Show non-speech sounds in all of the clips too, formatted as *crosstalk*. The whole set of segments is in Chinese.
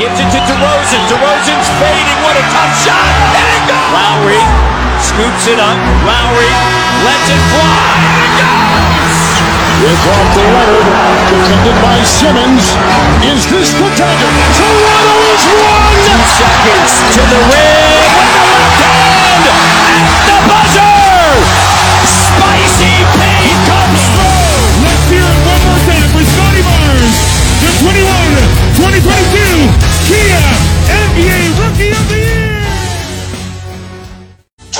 Gives it to DeRozan. DeRozan's fading. What a tough shot. And it goes. Lowry scoops it up. Lowry lets it fly. And it goes. It's off to Leonard, defended by Simmons. Is this the dagger? Toronto is one! Two seconds to the rim with the left hand. At the buzzer.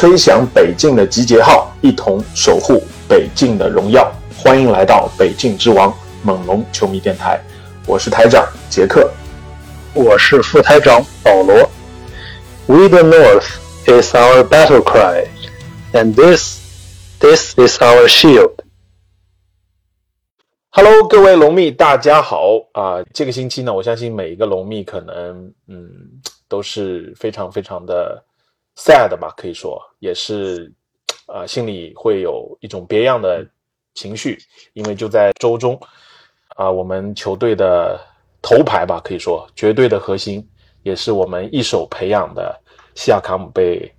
吹响北境的集结号，一同守护北境的荣耀。欢迎来到北境之王猛龙球迷电台，我是台长杰克。我是副台长保罗。We the North is our battle cry, and this, this is our shield. Hello，各位龙蜜，大家好啊、这个星期呢，我相信每一个龙蜜可能嗯都是非常非常的 sad 吧，可以说也是啊、心里会有一种别样的情绪，因为就在周中啊、我们球队的头牌吧，可以说绝对的核心，也是我们一手培养的西亚卡姆被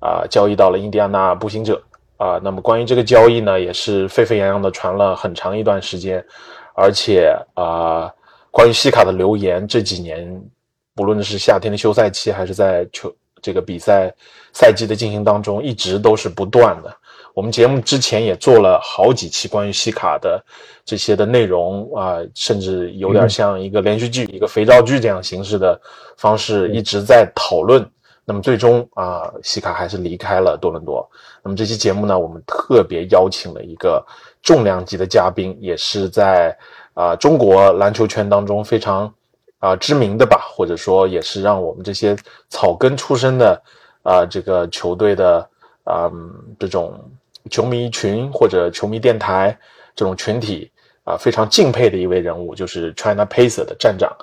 啊、交易到了印第安纳步行者。啊，那么关于这个交易呢，也是沸沸扬扬的传了很长一段时间，而且啊、关于西卡的留言这几年，不论是夏天的休赛期，还是在球这个比赛赛季的进行当中，一直都是不断的。我们节目之前也做了好几期关于西卡的这些的内容啊、甚至有点像一个连续剧、一个肥皂剧这样形式的方式，一直在讨论。那么最终啊、西卡还是离开了多伦多。那么这期节目呢，我们特别邀请了一个重量级的嘉宾，也是在啊、中国篮球圈当中非常啊、知名的吧，或者说也是让我们这些草根出身的啊、这个球队的啊、嗯这种球迷群或者球迷电台这种群体啊、非常敬佩的一位人物，就是 China Pacer 的站长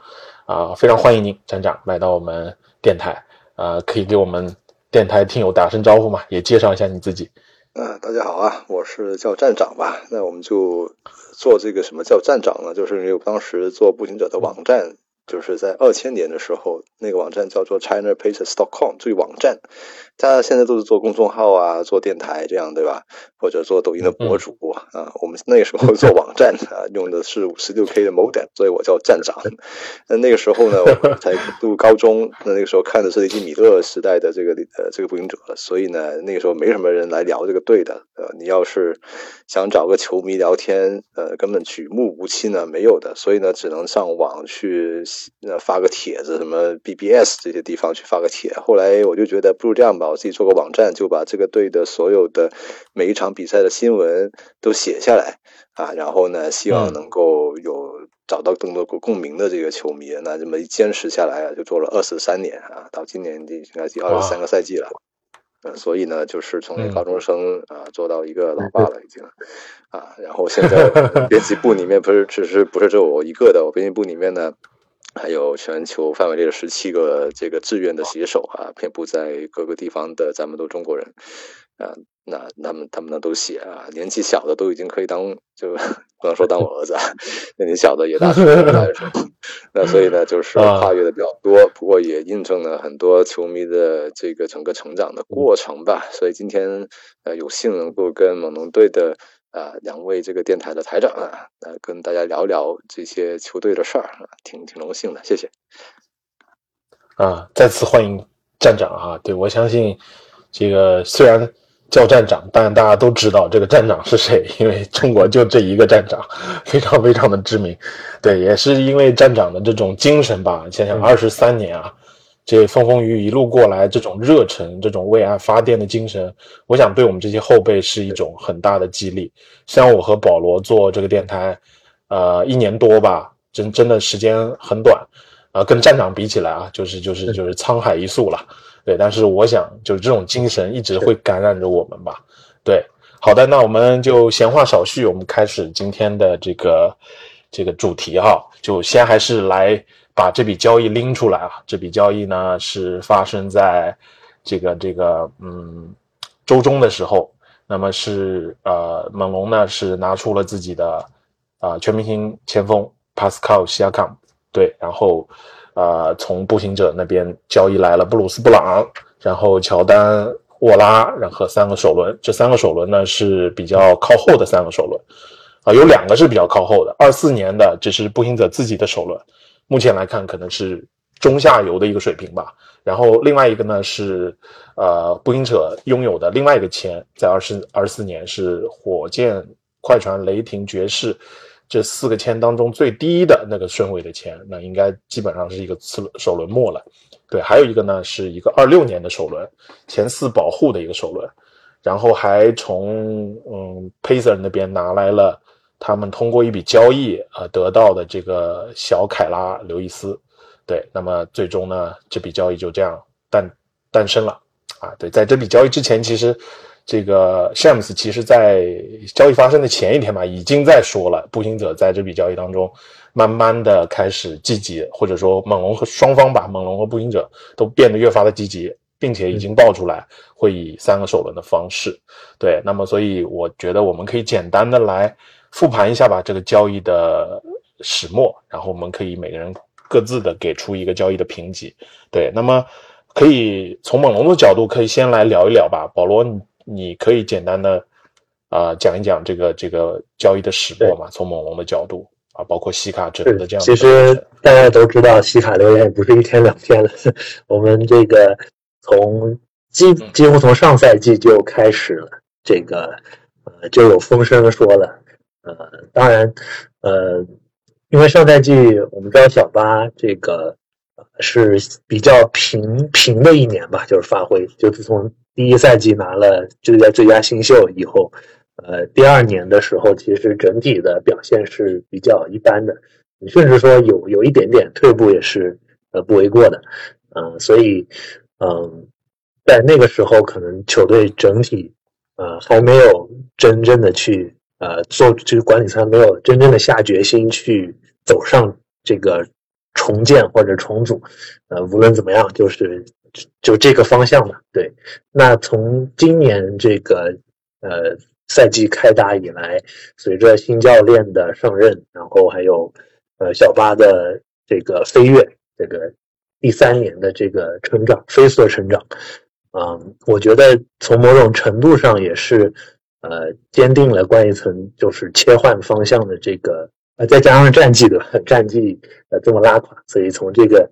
啊、非常欢迎您站长来到我们电台啊、可以给我们电台听友打声招呼吗？也介绍一下你自己。嗯，大家好啊，我是叫站长吧。那我们就做这个什么叫站长呢？就是因为当时做步行者的网站，就是在二千年的时候，那个网站叫做 China Pages dot com，这个网站。大家现在都是做公众号啊，做电台这样对吧？或者做抖音的博主、啊。我们那个时候做网站啊，用的是五十六 K 的 modem，所以我叫站长。那那个时候呢，我才读高中，那那个时候看的是雷吉米勒时代的这个呃这个步行者，所以呢，那个时候没什么人来聊这个队的。呃，你要是想找个球迷聊天，呃，根本举目无亲呢，没有的。所以呢，只能上网去呃发个帖子，什么 BBS 这些地方去发个帖。后来我就觉得，不如这样吧，我自己做个网站，就把这个队的所有的每一场比赛的新闻都写下来啊，然后呢，希望嗯能够有。找到更多共共鸣的这个球迷，那这么一坚持下来啊，就做了二十三年啊，到今年第应该第二十三个赛季了。呃，所以呢，就是从一个高中生啊、做到一个老爸了已经，啊，然后现在 *laughs* 编辑部里面不是只是不是只有我一个的，我编辑部里面呢还有全球范围内的十七个这个志愿的写手啊，遍布在各个地方的咱们都中国人，啊，那他们他们呢都写啊，年纪小的都已经可以当就 *laughs* 不能说当我儿子啊，年纪小的也大学大学生，*laughs* 那所以呢就是啊跨越的比较多，不过也印证了很多球迷的这个整个成长的过程吧。所以今天呃有幸能够跟猛龙队的啊、两位这个电台的台长啊，呃跟大家聊聊这些球队的事儿啊，挺挺荣幸的，谢谢。啊，再次欢迎站长啊！对我相信，这个虽然叫站长，但大家都知道这个站长是谁，因为中国就这一个站长，非常非常的知名。对，也是因为站长的这种精神吧，想想二十三年啊，这风风雨雨一路过来，这种热忱，这种为爱发电的精神，我想对我们这些后辈是一种很大的激励。虽然我和保罗做这个电台，呃，一年多吧，真真的时间很短。啊，跟站长比起来啊，就是就是就是沧海一粟了，对。但是我想，就是这种精神一直会感染着我们吧，对。好的，那我们就闲话少叙，我们开始今天的这个这个主题哈，就先还是来把这笔交易拎出来啊。这笔交易呢是发生在这个这个嗯周中的时候，那么是呃猛龙呢是拿出了自己的啊、全明星前锋 Pascal Siakam。对，然后、呃从步行者那边交易来了布鲁斯布朗，然后乔丹沃拉，然后三个首轮，这三个首轮呢是比较靠后的三个首轮，啊、有两个是比较靠后的，二四年的这是步行者自己的首轮，目前来看可能是中下游的一个水平吧。然后另外一个呢是，呃，步行者拥有的另外一个签，在二十二四年是火箭、快船、雷霆、爵士这四个签当中最低的那个顺位的签，那应该基本上是一个次首轮末了。对，还有一个呢是一个二六年的首轮，前四保护的一个首轮，然后还从嗯 Pacer 那边拿来了他们通过一笔交易呃得到的这个小凯拉刘易斯。对，那么最终呢，这笔交易就这样诞诞生了啊。对，在这笔交易之前，其实这个詹姆斯其实在交易发生的前一天吧，已经在说了，步行者在这笔交易当中慢慢的开始积极，或者说猛龙和双方吧，猛龙和步行者都变得越发的积极，并且已经爆出来会以三个首轮的方式。对，那么所以我觉得我们可以简单的来复盘一下吧，这个交易的始末，然后我们可以每个人。各自的给出一个交易的评级，对，那么可以从猛龙的角度，可以先来聊一聊吧。保罗，你你可以简单的啊、呃、讲一讲这个这个交易的始末嘛？从猛龙的角度啊，包括西卡整个的这样其实大家都知道，西卡留言也不是一天两天了。*laughs* 我们这个从几几乎从上赛季就开始了，这个呃就有风声说了，呃，当然呃。因为上赛季我们知道小巴这个是比较平平的一年吧，就是发挥，就自从第一赛季拿了最佳最佳新秀以后，呃，第二年的时候其实整体的表现是比较一般的，你甚至说有有一点点退步也是呃不为过的，嗯、呃，所以嗯、呃，在那个时候可能球队整体呃还没有真正的去。呃，做这个管理层没有真正的下决心去走上这个重建或者重组，呃，无论怎么样，就是就这个方向嘛。对，那从今年这个呃赛季开打以来，随着新教练的上任，然后还有呃小巴的这个飞跃，这个第三年的这个成长，飞速的成长，嗯，我觉得从某种程度上也是。呃，坚定了管理层就是切换方向的这个，呃，再加上战绩的 *laughs* 战绩呃这么拉垮，所以从这个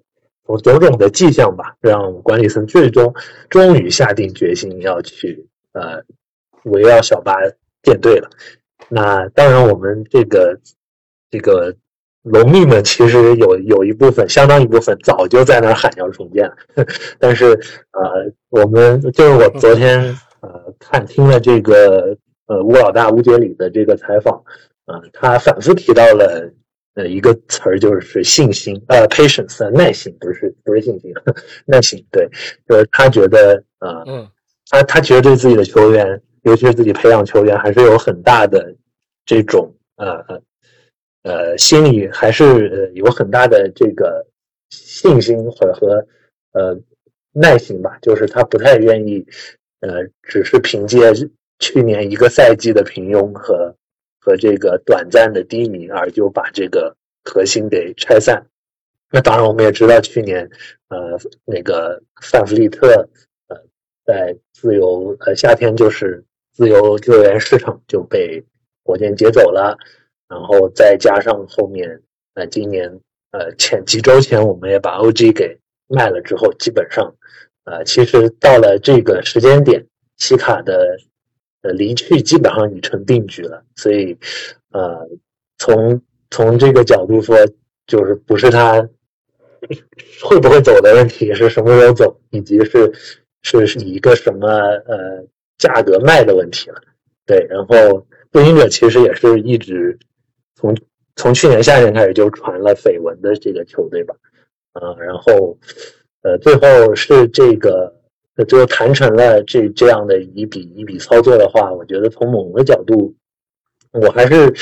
从种种的迹象吧，让管理层最终终于下定决心要去呃围绕小巴建队了。那当然，我们这个这个龙蜜们其实有有一部分，相当一部分早就在那儿喊要重建了，*laughs* 但是呃，我们就是我昨天。呃，看听了这个呃吴老大吴杰里的这个采访，啊、呃，他反复提到了呃一个词儿，就是信心，呃，patience，耐心，不是不是信心，*laughs* 耐心，对，就是他觉得呃，嗯，他他觉得对自己的球员，尤其是自己培养球员，还是有很大的这种呃呃心理，还是呃有很大的这个信心和和呃耐心吧，就是他不太愿意。呃，只是凭借去年一个赛季的平庸和和这个短暂的低迷，而就把这个核心给拆散。那当然，我们也知道去年，呃，那个范弗利特，呃，在自由呃夏天就是自由球员市场就被火箭接走了，然后再加上后面呃今年呃前几周前我们也把 OG 给卖了之后，基本上。呃，其实到了这个时间点，西卡的呃离去基本上已成定局了。所以，呃，从从这个角度说，就是不是他会不会走的问题，是什么时候走，以及是是是一个什么呃价格卖的问题了。对，然后步行者其实也是一直从从去年夏天开始就传了绯闻的这个球队吧，啊、然后。呃，最后是这个，最后谈成了这这样的一笔一笔操作的话，我觉得从猛龙的角度，我还是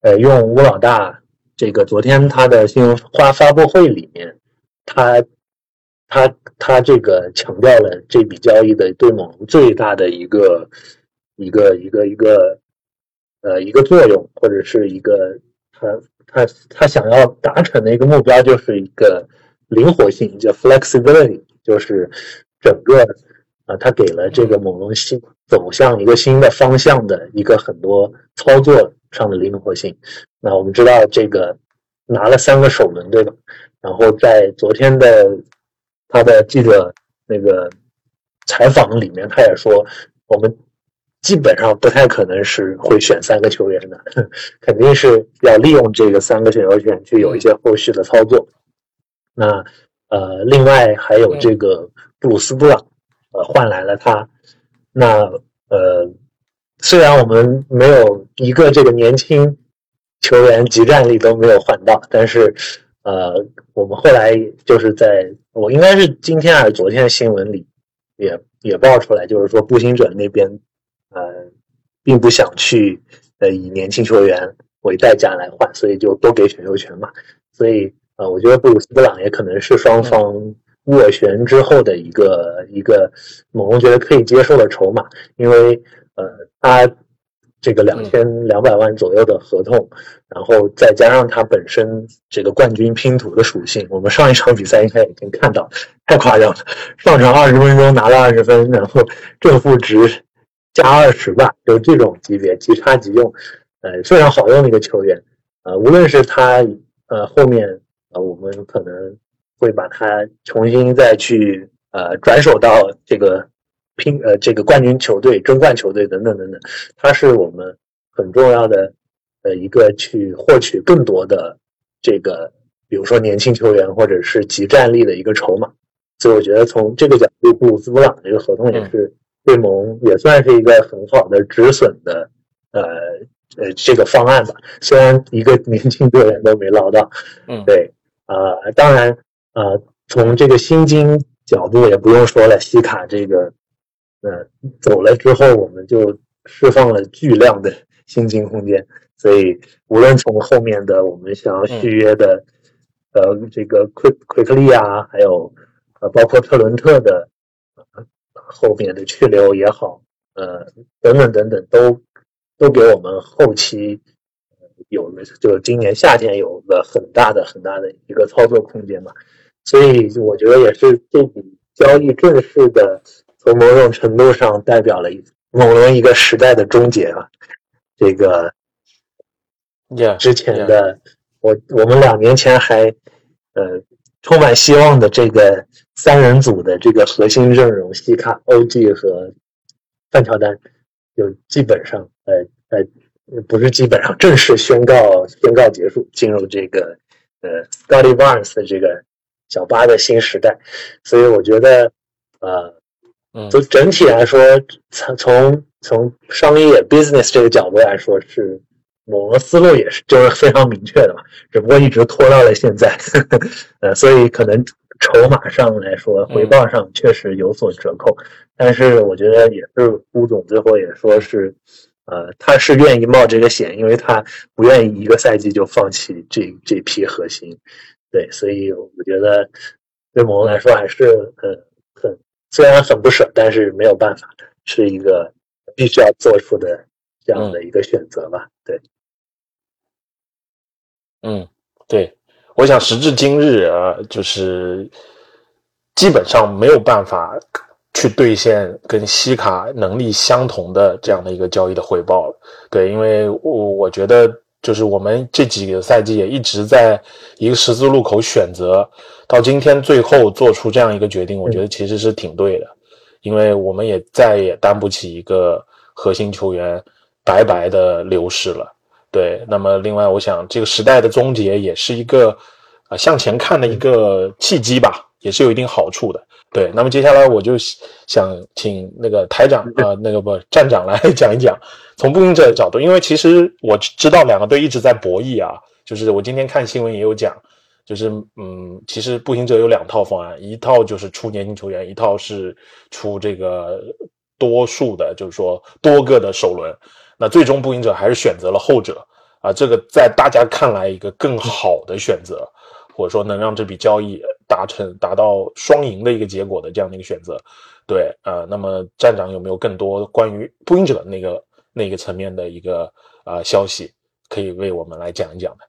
呃用吴老大这个昨天他的新闻发发布会里面，他他他这个强调了这笔交易的对猛龙最大的一个一个一个一个呃一个作用，或者是一个他他他想要达成的一个目标就是一个灵活性，叫 flexibility，就是整个啊，他给了这个猛龙新走向一个新的方向的一个很多操作上的灵活性。那我们知道这个拿了三个首轮，对吧？然后在昨天的他的记者那个采访里面，他也说我们。基本上不太可能是会选三个球员的，*laughs* 肯定是要利用这个三个选秀权去有一些后续的操作。那呃，另外还有这个布鲁斯布朗，呃，换来了他。那呃，虽然我们没有一个这个年轻球员集战力都没有换到，但是呃，我们后来就是在我应该是今天还是昨天的新闻里也也爆出来，就是说步行者那边。呃，并不想去呃以年轻球员为代价来换，所以就多给选秀权嘛。所以呃，我觉得布鲁斯布朗也可能是双方斡旋之后的一个一个猛龙觉得可以接受的筹码，因为呃他这个两千两百万左右的合同，然后再加上他本身这个冠军拼图的属性，我们上一场比赛应该已经看到，太夸张了，上场二十分钟拿了二十分，然后正负值。加二十吧，就这种级别，即插即用，呃，非常好用的一个球员，呃，无论是他，呃，后面，呃，我们可能会把它重新再去，呃，转手到这个拼，呃，这个冠军球队、争冠球队等等等等，它是我们很重要的，呃，一个去获取更多的这个，比如说年轻球员或者是集战力的一个筹码，所以我觉得从这个角度，布鲁斯布朗这个合同也是。对盟也算是一个很好的止损的，呃呃，这个方案吧。虽然一个年轻球员都没捞到，嗯，对，呃，当然，呃，从这个薪金角度也不用说了，西卡这个，呃，走了之后，我们就释放了巨量的薪金空间。所以，无论从后面的我们想要续约的，呃，这个奎奎克利啊，还有呃，包括特伦特的。后面的去留也好，呃，等等等等，都都给我们后期有了，就今年夏天有了很大的很大的一个操作空间嘛。所以我觉得也是这笔交易正式的，从某种程度上代表了某龙一个时代的终结啊。这个之前的我我们两年前还呃。充满希望的这个三人组的这个核心阵容，西卡、OG 和范乔丹，就基本上呃呃不是基本上正式宣告宣告结束，进入这个呃 Scotty Barnes 的这个小巴的新时代。所以我觉得呃，从整体来说，从从从商业 business 这个角度来说是。某个思路也是，就是非常明确的嘛，只不过一直拖到了现在，*laughs* 呃，所以可能筹码上来说，回报上确实有所折扣。但是我觉得也是，吴总最后也说是，呃，他是愿意冒这个险，因为他不愿意一个赛季就放弃这这批核心。对，所以我觉得对某龙来说还是很很，虽然很不舍，但是没有办法，是一个必须要做出的这样的一个选择吧。对。嗯，对，我想时至今日啊，就是基本上没有办法去兑现跟西卡能力相同的这样的一个交易的回报了。对，因为我我觉得就是我们这几个赛季也一直在一个十字路口选择，到今天最后做出这样一个决定，我觉得其实是挺对的，因为我们也再也担不起一个核心球员白白的流失了。对，那么另外，我想这个时代的终结也是一个，呃，向前看的一个契机吧，也是有一定好处的。对，那么接下来我就想请那个台长啊，那个不站长来 *laughs* 讲一讲，从步行者的角度，因为其实我知道两个队一直在博弈啊，就是我今天看新闻也有讲，就是嗯，其实步行者有两套方案，一套就是出年轻球员，一套是出这个多数的，就是说多个的首轮。那最终步行者还是选择了后者啊，这个在大家看来一个更好的选择，或者说能让这笔交易达成达到双赢的一个结果的这样的一个选择。对，呃，那么站长有没有更多关于步行者那个那个层面的一个呃消息可以为我们来讲一讲呢？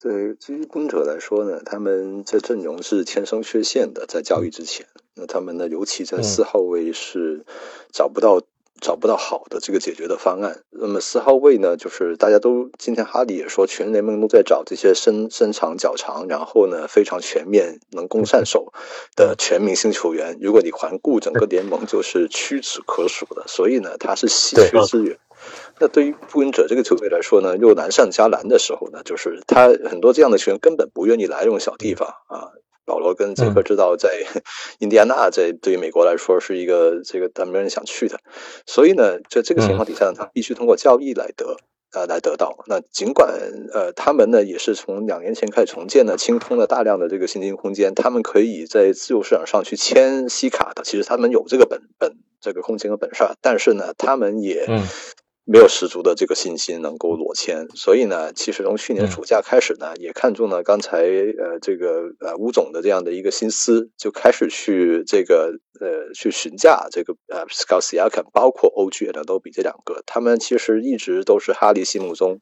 对，至于公者来说呢，他们这阵容是天生缺陷的，在交易之前，那他们呢，尤其在四号位是找不到找不到好的这个解决的方案。那么四号位呢，就是大家都今天哈里也说，全联盟都在找这些身身长脚长，然后呢非常全面能攻善守的全明星球员。如果你环顾整个联盟，就是屈指可数的，所以呢，他是稀缺资源。那对于步行者这个球队来说呢，又难上加难的时候呢，就是他很多这样的球员根本不愿意来这种小地方啊。保罗跟杰克知道，在 *laughs* 印第安纳，在对于美国来说是一个这个，但没人想去的。所以呢，在这个情况底下呢，他必须通过交易来得啊，来得到。那尽管呃，他们呢也是从两年前开始重建呢，清空了大量的这个现金空间，他们可以在自由市场上去签西卡的。其实他们有这个本本这个空间和本事，但是呢，他们也。没有十足的这个信心能够裸签，所以呢，其实从去年暑假开始呢，也看中了刚才呃这个呃吴总的这样的一个心思，就开始去这个呃去询价这个呃 Scott Siakam，包括 OG 呢都比这两个，他们其实一直都是哈利心目中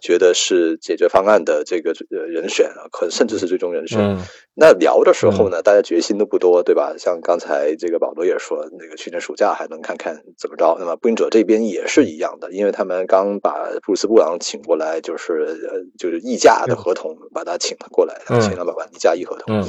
觉得是解决方案的这个呃人选啊，可甚至是最终人选。那聊的时候呢，大家决心都不多，对吧？像刚才这个保罗也说，那个去年暑假还能看看怎么着。那么步行者这边也是一样的，因为他们刚把布鲁斯布朗请过来，就是呃就是溢价的合同把他请了过来，两千两百万一加一合同。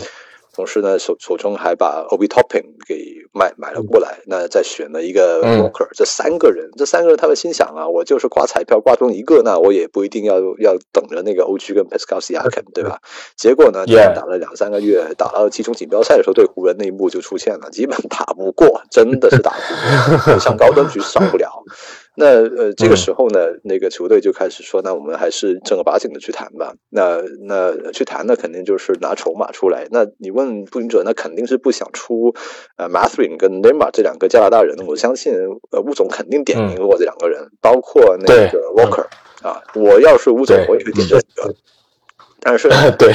同时呢，手手中还把 Obi Topping 给买买了过来，那再选了一个 Walker，这三个人，这三个人他们心想啊，我就是刮彩票刮中一个，那我也不一定要要等着那个 OG 跟 Pascal Siakam，对吧？结果呢，打了两三个月，打到季中锦标赛的时候，对湖人那一幕就出现了，基本打不过，真的是打不过，*laughs* 上高端局少不了。那呃，这个时候呢，那个球队就开始说，那我们还是正儿八经的去谈吧。那那去谈，那肯定就是拿筹码出来。那你问步行者，那肯定是不想出呃 Mathrin 跟 Nema 这两个加拿大人。我相信呃，吴总肯定点名过这两个人，包括那个 Walker 啊。我要是吴总，我也会点这几个。但是 *laughs* 对，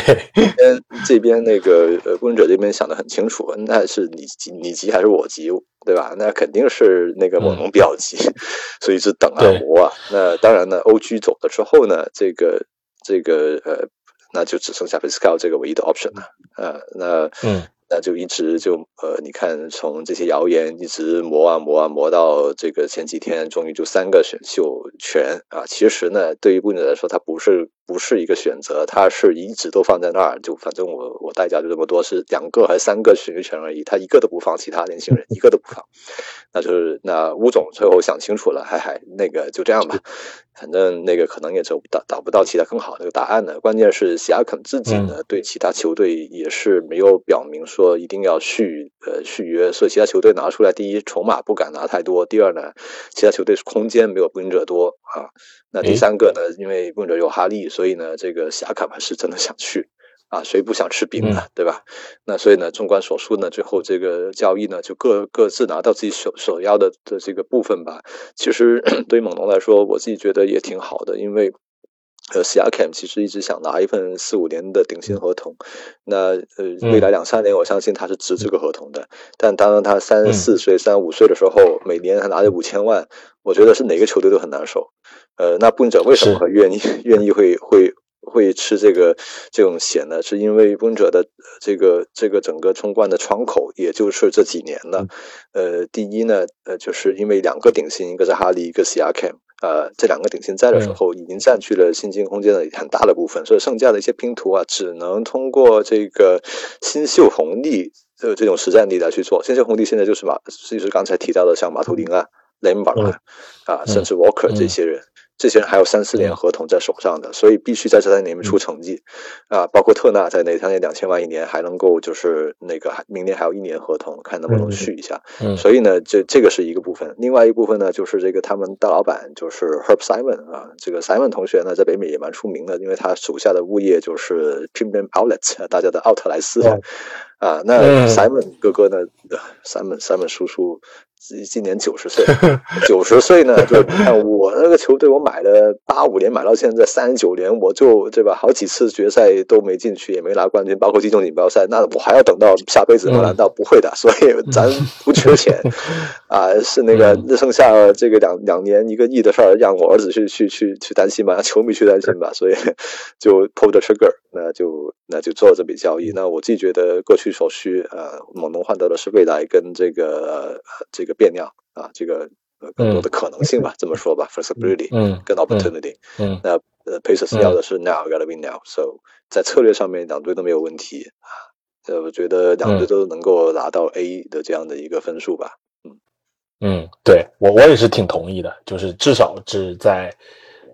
嗯这边那个呃，步行者这边想的很清楚，那是你急你急还是我急？对吧？那肯定是那个猛龙比较急，*laughs* 所以是等啊磨啊。那当然呢，OG 走了之后呢，这个这个呃，那就只剩下 Pascal 这个唯一的 option 了。呃，那嗯。那就一直就呃，你看从这些谣言一直磨啊磨啊磨到这个前几天，终于就三个选秀权啊。其实呢，对于布尼来说，他不是不是一个选择，他是一直都放在那儿。就反正我我代价就这么多，是两个还是三个选秀权而已，他一个都不放，其他年轻人一个都不放。*laughs* 那就是那吴总最后想清楚了，嗨嗨，那个就这样吧。反正那个可能也找不到，找不到其他更好的答案呢。关键是西亚肯自己呢，对其他球队也是没有表明说一定要续呃续约，所以其他球队拿出来，第一筹码不敢拿太多，第二呢，其他球队空间没有步行者多啊。那第三个呢，因为步行者有哈利，所以呢，这个侠客嘛是真的想去。啊，谁不想吃饼呢？对吧？那所以呢，纵观所述呢，最后这个交易呢，就各各自拿到自己所所要的的这个部分吧。其实 *clears throat* 对于猛龙来说，我自己觉得也挺好的，因为呃 s i a k a m 其实一直想拿一份四五年的顶薪合同。那呃，未来两三年，我相信他是值这个合同的。但当他三四岁、三五岁的时候，每年他拿着五千万，我觉得是哪个球队都很难受。呃，那步行者为什么会愿意愿意会会？会吃这个这种险呢，是因为温者的这个这个整个冲冠的窗口，也就是这几年了。呃，第一呢，呃，就是因为两个顶薪，一个是哈利，一个是亚坎，呃，这两个顶薪在的时候，已经占据了薪金空间的很大的部分，所以剩下的一些拼图啊，只能通过这个新秀红利的这种实战力来去做。新秀红利现在就是马，就是刚才提到的像马图林啊、雷姆巴啊，甚至沃克这些人。这些人还有三四年合同在手上的，所以必须在这三年里面出成绩，啊，包括特纳在内，他那两千万一年还能够就是那个明年还有一年合同，看能不能续一下。所以呢，这这个是一个部分。另外一部分呢，就是这个他们大老板就是 Herb Simon 啊，这个 Simon 同学呢，在北美也蛮出名的，因为他属下的物业就是 Premium Outlets，大家的奥特莱斯。啊。那 Simon 哥哥呢？Simon Simon 叔叔。今年九十岁，*laughs* 九十岁呢，就看我那个球队，我买了八五年买到现在三十九年，我就对吧？好几次决赛都没进去，也没拿冠军，包括季中锦标赛，那我还要等到下辈子吗？难道不会的？所以咱不缺钱 *laughs* 啊，是那个那剩下这个两两年一个亿的事儿，让我儿子去去去去担心吧，让球迷去担心吧，所以 *laughs* 就 pull the trigger，那就那就做这笔交易。那我自己觉得各取所需，呃，猛龙换得的是未来跟这个这个。变量啊，这个呃更多的可能性吧，*laughs* 这么说吧，flexibility，嗯，跟 opportunity，嗯，那呃，Pacers 要的是 now，gotta win now，so 在策略上面两队都没有问题啊，呃，我觉得两队都能够拿到 A 的这样的一个分数吧，嗯。嗯，对我我也是挺同意的，就是至少是在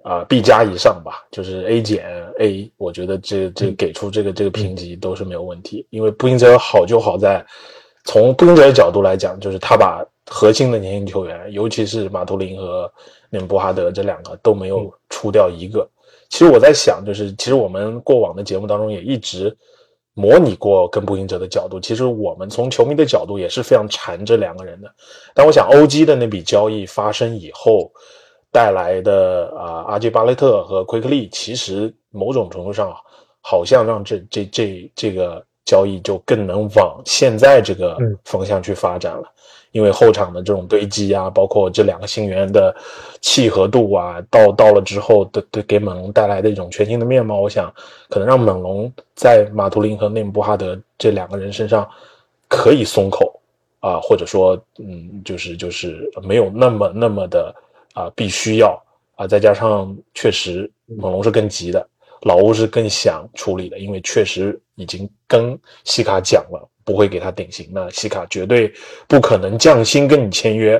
啊 B 加以上吧，就是 A 减 A，我觉得这这给出这个这个评级都是没有问题，因为步行者好就好在。从步行者的角度来讲，就是他把核心的年轻球员，尤其是马图林和内姆波哈德这两个都没有出掉一个。其实我在想，就是其实我们过往的节目当中也一直模拟过跟步行者的角度。其实我们从球迷的角度也是非常馋这两个人的。但我想欧基的那笔交易发生以后带来的啊，阿基巴雷特和奎克利，其实某种程度上好像让这这这这个。交易就更能往现在这个方向去发展了，因为后场的这种堆积啊，包括这两个新援的契合度啊，到到了之后的的给猛龙带来的一种全新的面貌，我想可能让猛龙在马图林和内姆布哈德这两个人身上可以松口啊，或者说嗯，就是就是没有那么那么的啊必须要啊，再加上确实猛龙是更急的。老乌是更想处理的，因为确实已经跟西卡讲了，不会给他顶薪。那西卡绝对不可能降薪跟你签约，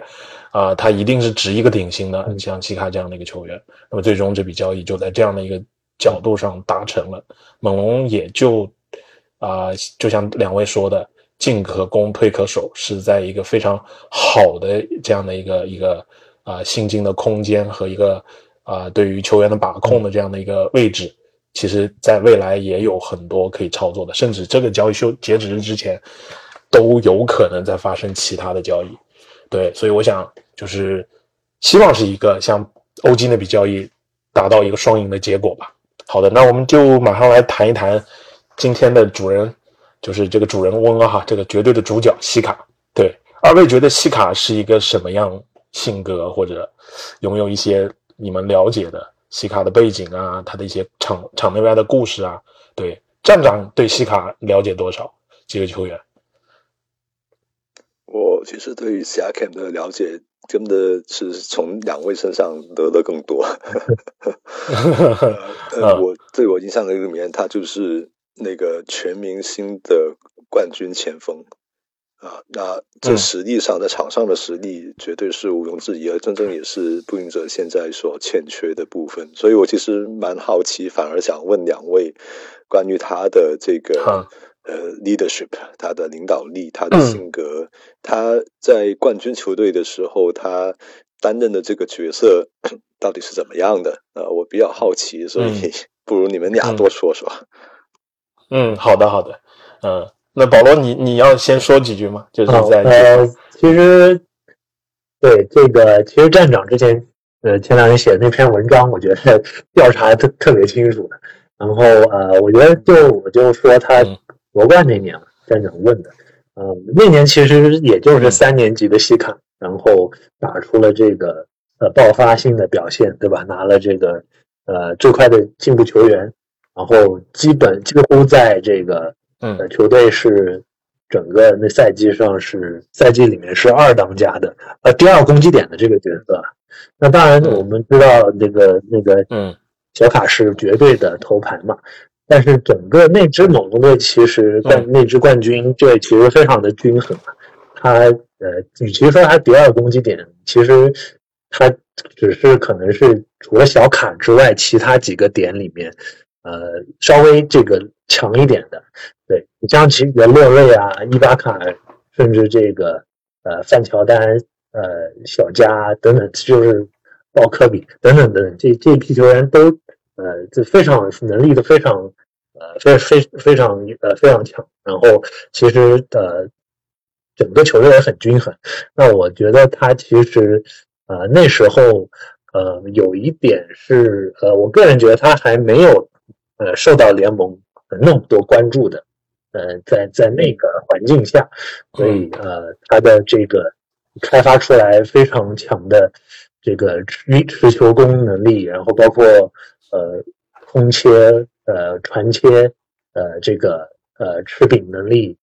啊，他一定是值一个顶薪的。像西卡这样的一个球员，那么最终这笔交易就在这样的一个角度上达成了。猛龙也就啊，就像两位说的，进可攻，退可守，是在一个非常好的这样的一个一个啊薪金的空间和一个啊对于球员的把控的这样的一个位置。其实，在未来也有很多可以操作的，甚至这个交易休截止日之前，都有可能再发生其他的交易。对，所以我想就是希望是一个像欧金那笔交易达到一个双赢的结果吧。好的，那我们就马上来谈一谈今天的主人，就是这个主人翁啊，哈，这个绝对的主角西卡。对，二位觉得西卡是一个什么样性格，或者拥有一些你们了解的？西卡的背景啊，他的一些场场内外的故事啊，对站长对西卡了解多少？几个球员？我其实对西亚 Cam 的了解，真的是从两位身上得的更多。*laughs* *laughs* 呃，我对我印象的里面，他就是那个全明星的冠军前锋。啊，那这实力上在场上的实力绝对是毋庸置疑，而真正也是步行者现在所欠缺的部分。所以我其实蛮好奇，反而想问两位关于他的这个呃 leadership，他的领导力，他的性格，他在冠军球队的时候，他担任的这个角色到底是怎么样的？呃，我比较好奇，所以 *laughs* 不如你们俩多说说。嗯，好的，好的，嗯。那保罗，你你要先说几句吗？就是在呃，其实对这个，其实站长之前呃前两天写的那篇文章，我觉得 *laughs* 调查特特别清楚的。然后呃，我觉得就我就说他夺冠那年，站长问的，嗯，那年其实也就是三年级的西卡，然后打出了这个呃爆发性的表现，对吧？拿了这个呃最快的进步球员，然后基本几乎在这个。嗯，球队是整个那赛季上是赛季里面是二当家的，呃，第二攻击点的这个角色。那当然我们知道那个那个，嗯，小卡是绝对的头牌嘛。但是整个那支猛龙队其实在那支冠军队其实非常的均衡。他呃，与其说他第二攻击点，其实他只是可能是除了小卡之外，其他几个点里面，呃，稍微这个强一点的。对你像其的洛瑞啊、伊巴卡，甚至这个呃范乔丹、呃小加等等，就是鲍科比等等等等，这这批球员都呃这非常能力都非常呃非非非常呃非常强，然后其实呃整个球队也很均衡。那我觉得他其实呃那时候呃有一点是呃我个人觉得他还没有呃受到联盟那么多关注的，呃在在那个环境下，所以呃他的这个开发出来非常强的这个持持球攻能力，然后包括呃空切呃传切呃这个呃吃饼能力，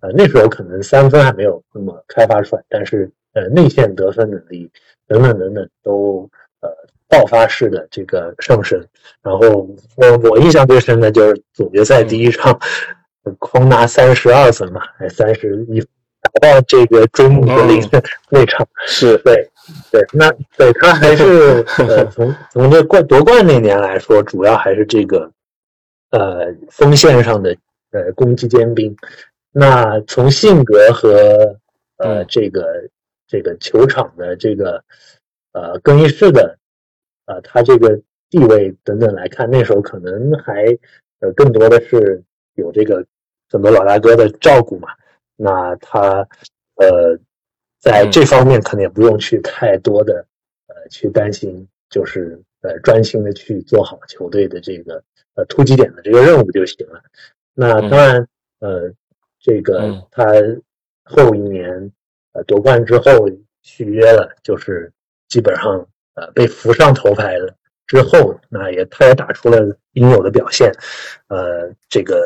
呃那时候可能三分还没有那么开发出来，但是呃内线得分能力等等等等都呃爆发式的这个上升。然后我我印象最深的就是总决赛第一场，狂拿三十二分嘛，还三十一。打到这个追梦格林的那场是对对，那对他还是呃从从这冠夺冠那年来说，主要还是这个呃锋线上的呃攻击尖兵。那从性格和呃这个这个球场的这个呃更衣室的呃他这个地位等等来看，那时候可能还呃更多的是有这个很多老大哥的照顾嘛。那他，呃，在这方面可能也不用去太多的，呃，去担心，就是呃，专心的去做好球队的这个呃突击点的这个任务就行了。那当然，呃，这个他后一年呃夺冠之后续约了，就是基本上呃被扶上头牌了之后，那也他也打出了应有的表现，呃，这个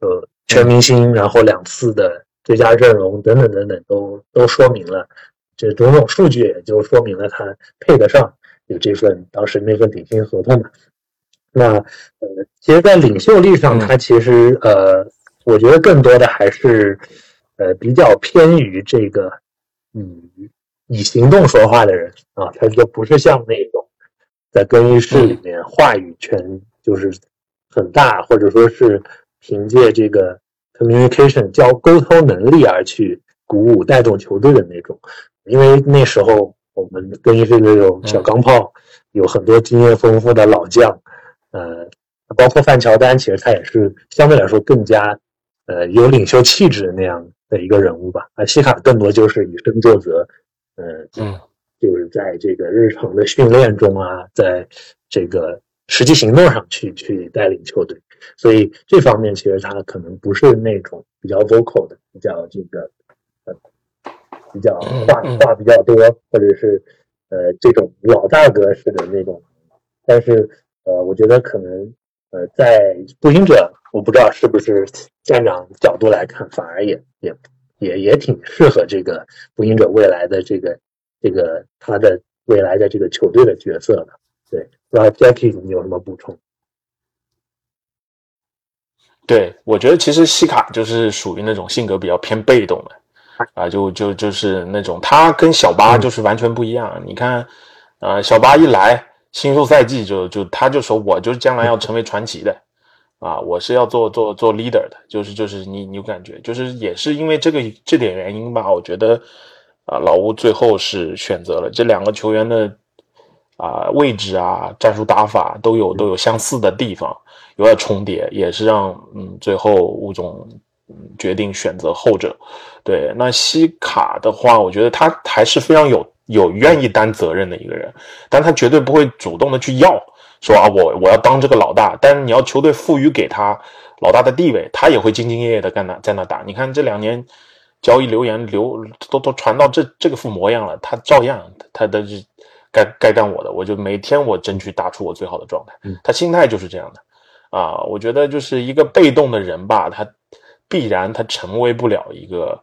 就。全明星，然后两次的最佳阵容等等等等，都都说明了，这种种数据也就说明了他配得上有这份当时那份顶薪合同嘛。那呃，其实，在领袖力上，他其实呃，我觉得更多的还是呃比较偏于这个以以行动说话的人啊，他就不是像那种在更衣室里面话语权就是很大，或者说是凭借这个。communication 交沟通能力而去鼓舞带动球队的那种，因为那时候我们更衣室里有小钢炮，有很多经验丰富的老将，呃，包括范乔丹，其实他也是相对来说更加呃有领袖气质的那样的一个人物吧。啊，西卡更多就是以身作则，呃，嗯，就是在这个日常的训练中啊，在这个实际行动上去去带领球队。所以这方面其实他可能不是那种比较 vocal 的，比较这个呃比较话话比较多，或者是呃这种老大哥式的那种。但是呃，我觉得可能呃在步行者，我不知道是不是站长角度来看，反而也也也也挺适合这个步行者未来的这个这个他的未来的这个球队的角色的。对，不知道 Jackie 你有什么补充？对，我觉得其实西卡就是属于那种性格比较偏被动的，啊，就就就是那种他跟小巴就是完全不一样。你看，呃，小巴一来新秀赛季就就他就说我就是将来要成为传奇的，啊，我是要做做做 leader 的，就是就是你你有感觉，就是也是因为这个这点原因吧，我觉得啊，老吴最后是选择了这两个球员的啊位置啊战术打法都有都有相似的地方。有点重叠，也是让嗯，最后吴总决定选择后者。对，那西卡的话，我觉得他还是非常有有愿意担责任的一个人，但他绝对不会主动的去要说啊，我我要当这个老大。但是你要球队赋予给他老大的地位，他也会兢兢业业的干那在那打。你看这两年交易留言流都都传到这这个副模样了，他照样他的该该干我的，我就每天我争取打出我最好的状态。他心态就是这样的。啊，我觉得就是一个被动的人吧，他必然他成为不了一个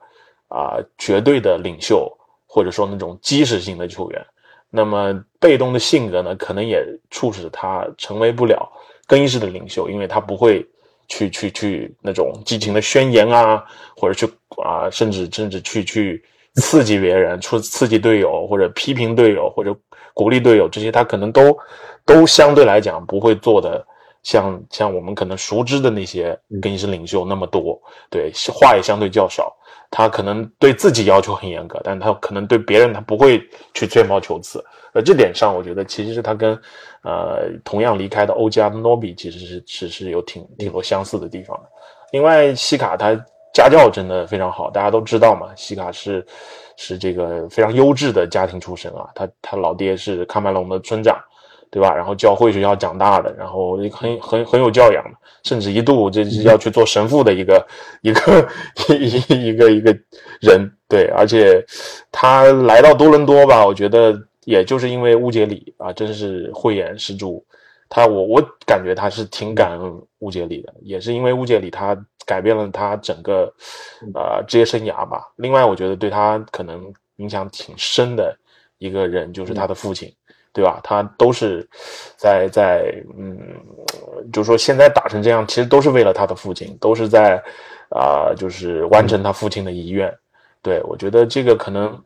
啊绝对的领袖，或者说那种基石性的球员。那么被动的性格呢，可能也促使他成为不了更衣室的领袖，因为他不会去去去那种激情的宣言啊，或者去啊，甚至甚至去去刺激别人，出刺激队友，或者批评队友，或者鼓励队友，这些他可能都都相对来讲不会做的。像像我们可能熟知的那些更衣室领袖那么多，对话也相对较少。他可能对自己要求很严格，但他可能对别人他不会去吹毛求疵。呃，这点上我觉得其实是他跟呃同样离开的欧加诺比其实是是是有挺挺多相似的地方的。另外，西卡他家教真的非常好，大家都知道嘛，西卡是是这个非常优质的家庭出身啊，他他老爹是喀麦隆的村长。对吧？然后教会学校长大的，然后很很很有教养的，甚至一度这是要去做神父的一个一个 *laughs* 一一个一个人。对，而且他来到多伦多吧，我觉得也就是因为乌杰里啊，真是慧眼识珠。他我我感觉他是挺感恩乌杰里的，也是因为乌杰里他改变了他整个呃职业生涯吧。另外，我觉得对他可能影响挺深的一个人就是他的父亲。对吧？他都是在在嗯，就是说现在打成这样，其实都是为了他的父亲，都是在啊，就是完成他父亲的遗愿。对我觉得这个可能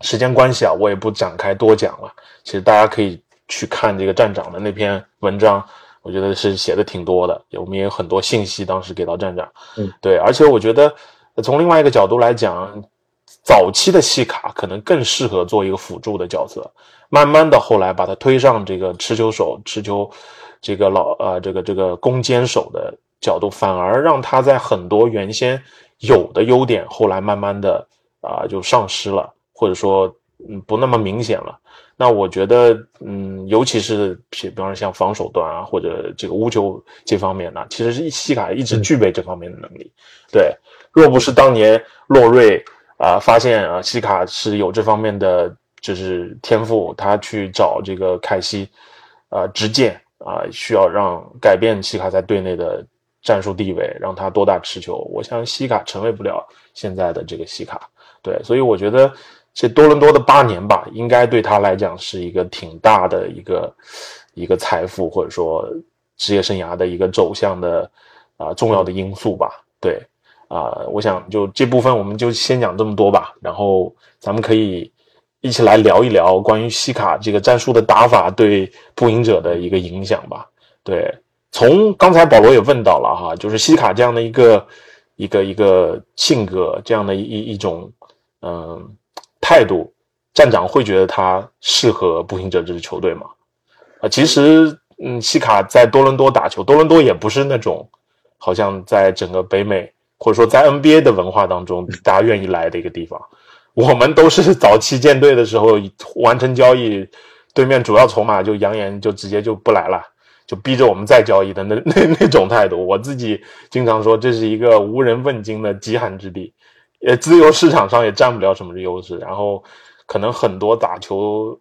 时间关系啊，我也不展开多讲了。其实大家可以去看这个站长的那篇文章，我觉得是写的挺多的，我们也有很多信息当时给到站长。嗯，对，而且我觉得从另外一个角度来讲。早期的西卡可能更适合做一个辅助的角色，慢慢的后来把他推上这个持球手、持球这个老呃这个这个攻坚手的角度，反而让他在很多原先有的优点后来慢慢的啊就丧失了，或者说嗯不那么明显了。那我觉得嗯，尤其是比比方说像防守端啊或者这个乌球这方面呢，其实是西卡一直具备这方面的能力。对，若不是当年洛瑞。啊，发现啊，西卡是有这方面的就是天赋，他去找这个凯西，啊，直荐啊，需要让改变西卡在队内的战术地位，让他多打持球。我想西卡成为不了现在的这个西卡，对，所以我觉得这多伦多的八年吧，应该对他来讲是一个挺大的一个一个财富，或者说职业生涯的一个走向的啊重要的因素吧，对。啊，我想就这部分我们就先讲这么多吧，然后咱们可以一起来聊一聊关于西卡这个战术的打法对步行者的一个影响吧。对，从刚才保罗也问到了哈，就是西卡这样的一个一个一个性格，这样的一一种嗯态度，站长会觉得他适合步行者这支球队吗？啊，其实嗯，西卡在多伦多打球，多伦多也不是那种好像在整个北美。或者说，在 NBA 的文化当中，大家愿意来的一个地方，*laughs* 我们都是早期建队的时候完成交易，对面主要筹码就扬言就直接就不来了，就逼着我们再交易的那 *laughs* 那那种态度。我自己经常说，这是一个无人问津的极寒之地，呃，自由市场上也占不了什么优势。然后，可能很多打球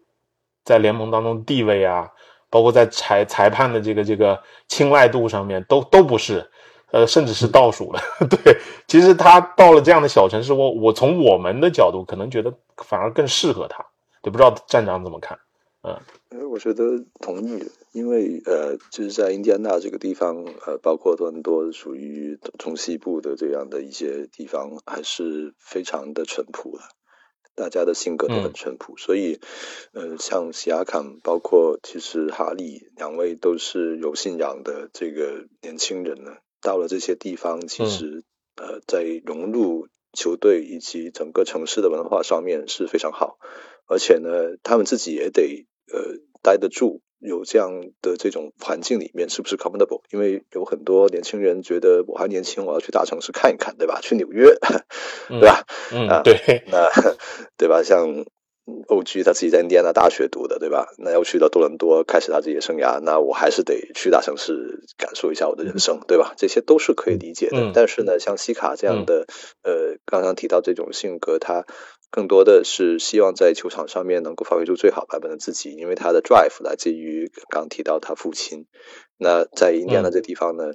在联盟当中地位啊，包括在裁裁判的这个这个青睐度上面，都都不是。呃，甚至是倒数了。*laughs* 对，其实他到了这样的小城市，我我从我们的角度可能觉得反而更适合他。对，不知道站长怎么看？嗯，我觉得同意，因为呃，就是在印第安纳这个地方，呃，包括多伦多属于中西部的这样的一些地方，还是非常的淳朴的，大家的性格都很淳朴，所以呃，像西亚坎，包括其实哈利两位都是有信仰的这个年轻人呢。到了这些地方，其实呃，在融入球队以及整个城市的文化上面是非常好，而且呢，他们自己也得呃待得住，有这样的这种环境里面是不是 comfortable？因为有很多年轻人觉得我还年轻，我要去大城市看一看，对吧？去纽约，*laughs* 对吧？嗯，对，那 *laughs* 对吧？像。欧 G 他自己在印第安纳大学读的，对吧？那要去到多伦多开始他自己的生涯，那我还是得去大城市感受一下我的人生，对吧？这些都是可以理解的。但是呢，像西卡这样的，呃，刚刚提到这种性格，他更多的是希望在球场上面能够发挥出最好版本的自己，因为他的 drive 来自于刚刚提到他父亲。那在印第安纳这地方呢，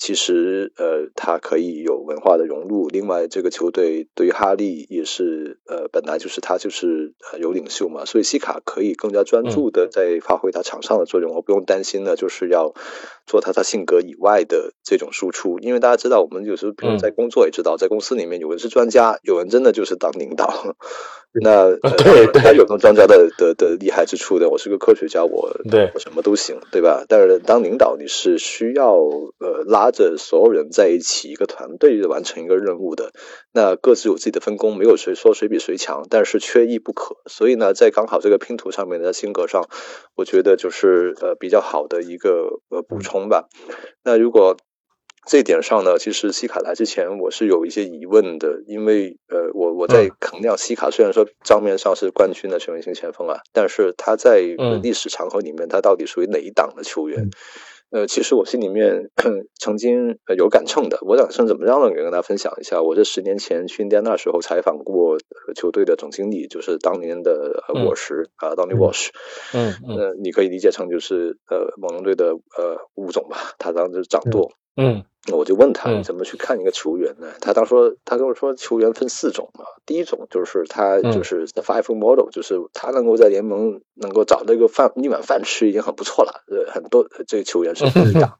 其实呃，他可以有文化的融入。另外，这个球队对于哈利也是呃，本来就是他就是有领袖嘛，所以西卡可以更加专注的在发挥他场上的作用，我不用担心呢，就是要做他他性格以外的这种输出。因为大家知道，我们有时候比如在工作也知道，在公司里面有人是专家，有人真的就是当领导。那对 *laughs* 对，有当专家的的的厉害之处的。我是个科学家，我对我什么都行，对吧？但是当领导，你是需要呃拉着所有人在一起，一个团队完成一个任务的。那各自有自己的分工，没有谁说谁比谁强，但是缺一不可。所以呢，在刚好这个拼图上面的性格上，我觉得就是呃比较好的一个呃补充吧。那如果。这一点上呢，其实西卡来之前我是有一些疑问的，因为呃，我我在衡量西卡，虽然说账面上是冠军的全明星前锋啊，但是他在历史长河里面，他到底属于哪一档的球员？呃，其实我心里面曾经有杆秤的。我杆秤怎么样呢？跟大家分享一下，我这十年前去印第安纳时候采访过球队的总经理，就是当年的沃什啊，Donny Walsh。嗯嗯，你可以理解成就是呃猛龙队的呃吴总吧，他当时掌舵。嗯。我就问他怎么去看一个球员呢？他当说他跟我说，球员分四种嘛。第一种就是他就是 the five model，就是他能够在联盟能够找到一个饭一碗饭吃已经很不错了。呃，很多这个球员是第一档。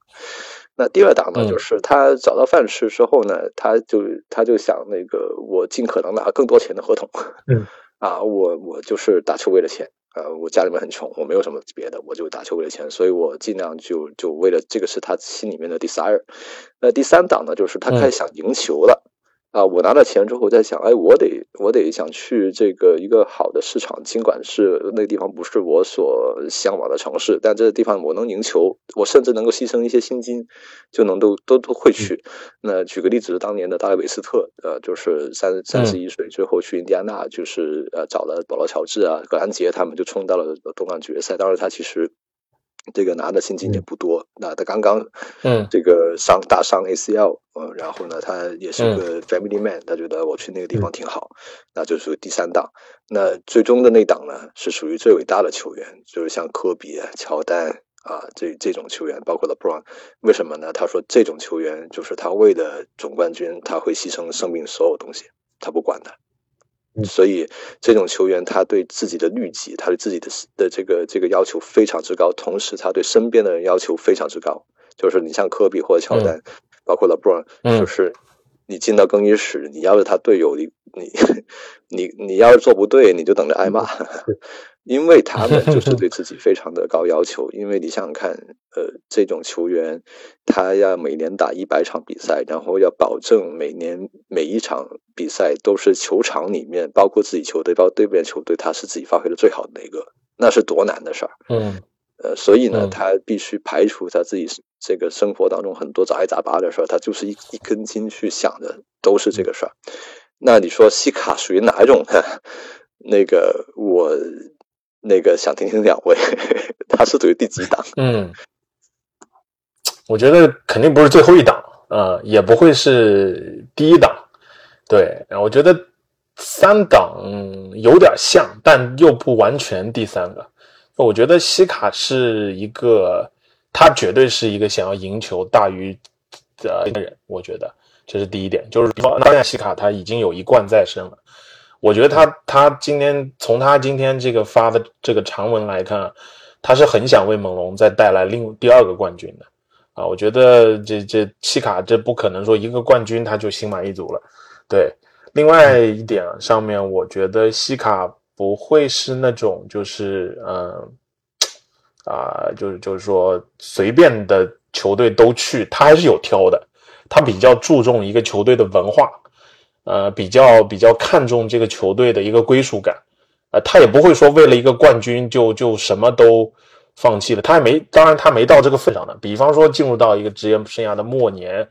那第二档呢，就是他找到饭吃之后呢，他就他就想那个我尽可能拿更多钱的合同。嗯啊，我我就是打球为了钱。呃，我家里面很穷，我没有什么别的，我就打球为了钱，所以我尽量就就为了这个是他心里面的 desire。那第三档呢，就是他开始想赢球了。啊，我拿了钱之后在想，哎，我得我得想去这个一个好的市场，尽管是那个地方不是我所向往的城市，但这个地方我能赢球，我甚至能够牺牲一些薪金，就能都都都会去。那举个例子，当年的大卫韦斯特，呃，就是三三十一岁最后去印第安纳，就是呃找了保罗乔治啊、格兰杰他们，就冲到了东岸决赛。当时他其实。这个拿的薪金也不多，那他刚刚，嗯，这个伤大伤 ACL，嗯，然后呢，他也是个 family man，他觉得我去那个地方挺好，那就属于第三档。那最终的那档呢，是属于最伟大的球员，就是像科比、乔丹啊，这这种球员，包括了 Brown，为什么呢？他说这种球员就是他为了总冠军，他会牺牲生命所有东西，他不管的。所以，这种球员他对自己的律己，他对自己的的这个这个要求非常之高，同时他对身边的人要求非常之高。就是你像科比或者乔丹，包括勒布朗，就是你进到更衣室，你要是他队友，你你你你要是做不对，你就等着挨骂。*laughs* 因为他们就 *laughs* 是对自己非常的高要求，因为你想想看，呃，这种球员他要每年打一百场比赛，然后要保证每年每一场比赛都是球场里面，包括自己球队，包括对面球队，他是自己发挥的最好的那个，那是多难的事儿。嗯，呃，所以呢，他必须排除他自己这个生活当中很多杂七杂八的事儿，他就是一一根筋去想的都是这个事儿。那你说西卡属于哪一种呢？*laughs* 那个我。那个想听听两位，*laughs* 他是属于第几档？嗯，我觉得肯定不是最后一档，呃，也不会是第一档。对，我觉得三档有点像，但又不完全第三个。我觉得西卡是一个，他绝对是一个想要赢球大于的人。我觉得这是第一点，就是说，当然西卡他已经有一冠在身了。我觉得他他今天从他今天这个发的这个长文来看，他是很想为猛龙再带来另第二个冠军的啊！我觉得这这西卡这不可能说一个冠军他就心满意足了。对，另外一点上面，我觉得西卡不会是那种就是嗯啊，就是就是说随便的球队都去，他还是有挑的，他比较注重一个球队的文化。呃，比较比较看重这个球队的一个归属感，呃，他也不会说为了一个冠军就就什么都放弃了。他也没，当然他没到这个份上呢。比方说进入到一个职业生涯的末年，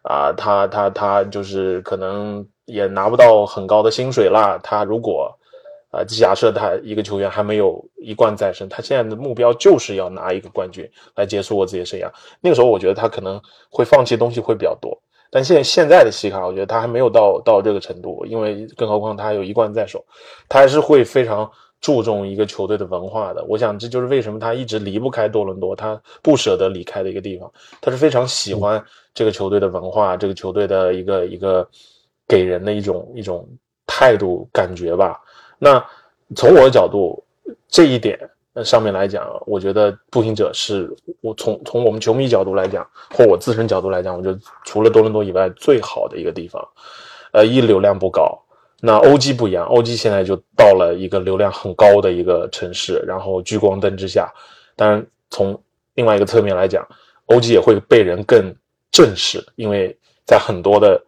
啊，他他他就是可能也拿不到很高的薪水啦。他如果，啊，假设他一个球员还没有一冠在身，他现在的目标就是要拿一个冠军来结束我自己的生涯。那个时候，我觉得他可能会放弃东西会比较多。但现现在的西卡，我觉得他还没有到到这个程度，因为更何况他有一冠在手，他还是会非常注重一个球队的文化的。我想这就是为什么他一直离不开多伦多，他不舍得离开的一个地方。他是非常喜欢这个球队的文化，这个球队的一个一个给人的一种一种态度感觉吧。那从我的角度，这一点上面来讲，我觉得步行者是我从从我们球迷角度来讲，或我自身角度来讲，我觉得除了多伦多以外最好的一个地方。呃，一流量不高。那欧基不一样，欧基现在就到了一个流量很高的一个城市，然后聚光灯之下。当然，从另外一个侧面来讲，欧基也会被人更正视，因为在很多的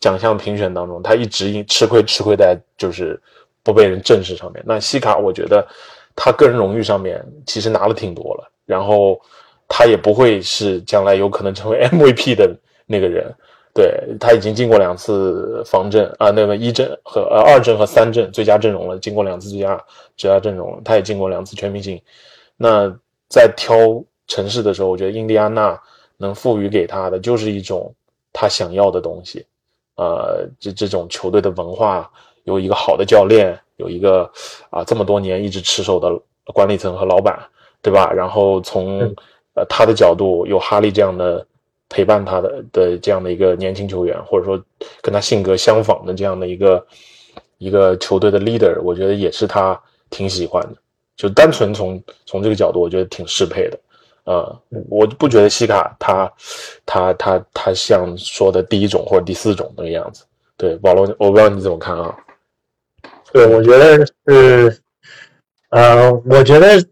奖项评选当中，他一直吃亏吃亏在就是不被人正视上面。那西卡，我觉得他个人荣誉上面其实拿了挺多了，然后他也不会是将来有可能成为 *laughs* MVP 的那个人。对他已经进过两次方阵啊，那个一阵和呃二阵和三阵最佳阵容了，进过两次最佳最佳阵容，他也进过两次全明星。那在挑城市的时候，我觉得印第安纳能赋予给他的就是一种他想要的东西，呃，这这种球队的文化，有一个好的教练，有一个啊这么多年一直持守的管理层和老板，对吧？然后从呃他的角度，有哈利这样的。陪伴他的的这样的一个年轻球员，或者说跟他性格相仿的这样的一个一个球队的 leader，我觉得也是他挺喜欢的。就单纯从从这个角度，我觉得挺适配的。呃，我不觉得西卡他他他他像说的第一种或者第四种那个样子。对，保罗，我不知道你怎么看啊？对，我觉得是，呃，我觉得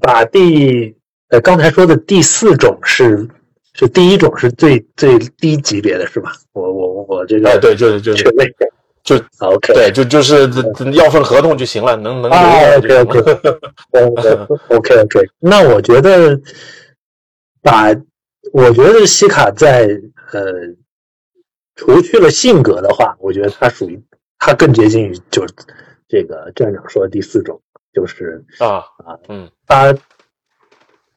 把第呃刚才说的第四种是。是第一种是最最低级别的是吧？我我我这个哎对，就是就是就 OK 对，就就是要份合同就行了，能能留 OK OK OK OK。那我觉得把我觉得西卡在呃，除去了性格的话，我觉得他属于他更接近于就是这个站长说的第四种，就是啊啊嗯，他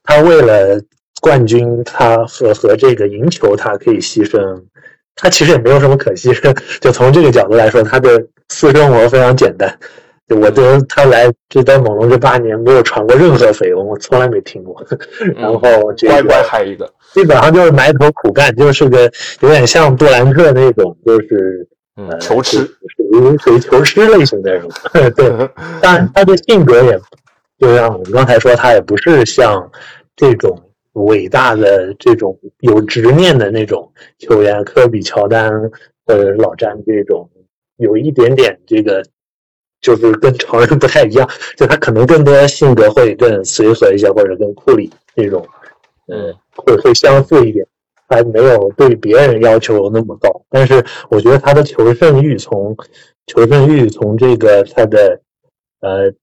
他为了。冠军他和和这个赢球他可以牺牲，他其实也没有什么可牺牲。就从这个角度来说，他的私生活非常简单。我对他来这在猛龙这八年没有传过任何绯闻，我从来没听过。*laughs* 然后乖乖还一个，基本上就是埋头苦干，就是个有点像杜兰特那种，就是呃求吃，属于属于求吃类型的人。*laughs* 对，但他的性格也就像我们刚才说，他也不是像这种。伟大的这种有执念的那种球员，科比、乔丹或者老詹这种，有一点点这个，就是跟常人不太一样，就他可能更多性格会更随和一些，或者跟库里这种，嗯，会会相似一点，还没有对别人要求那么高。但是我觉得他的求胜欲，从求胜欲从这个他的呃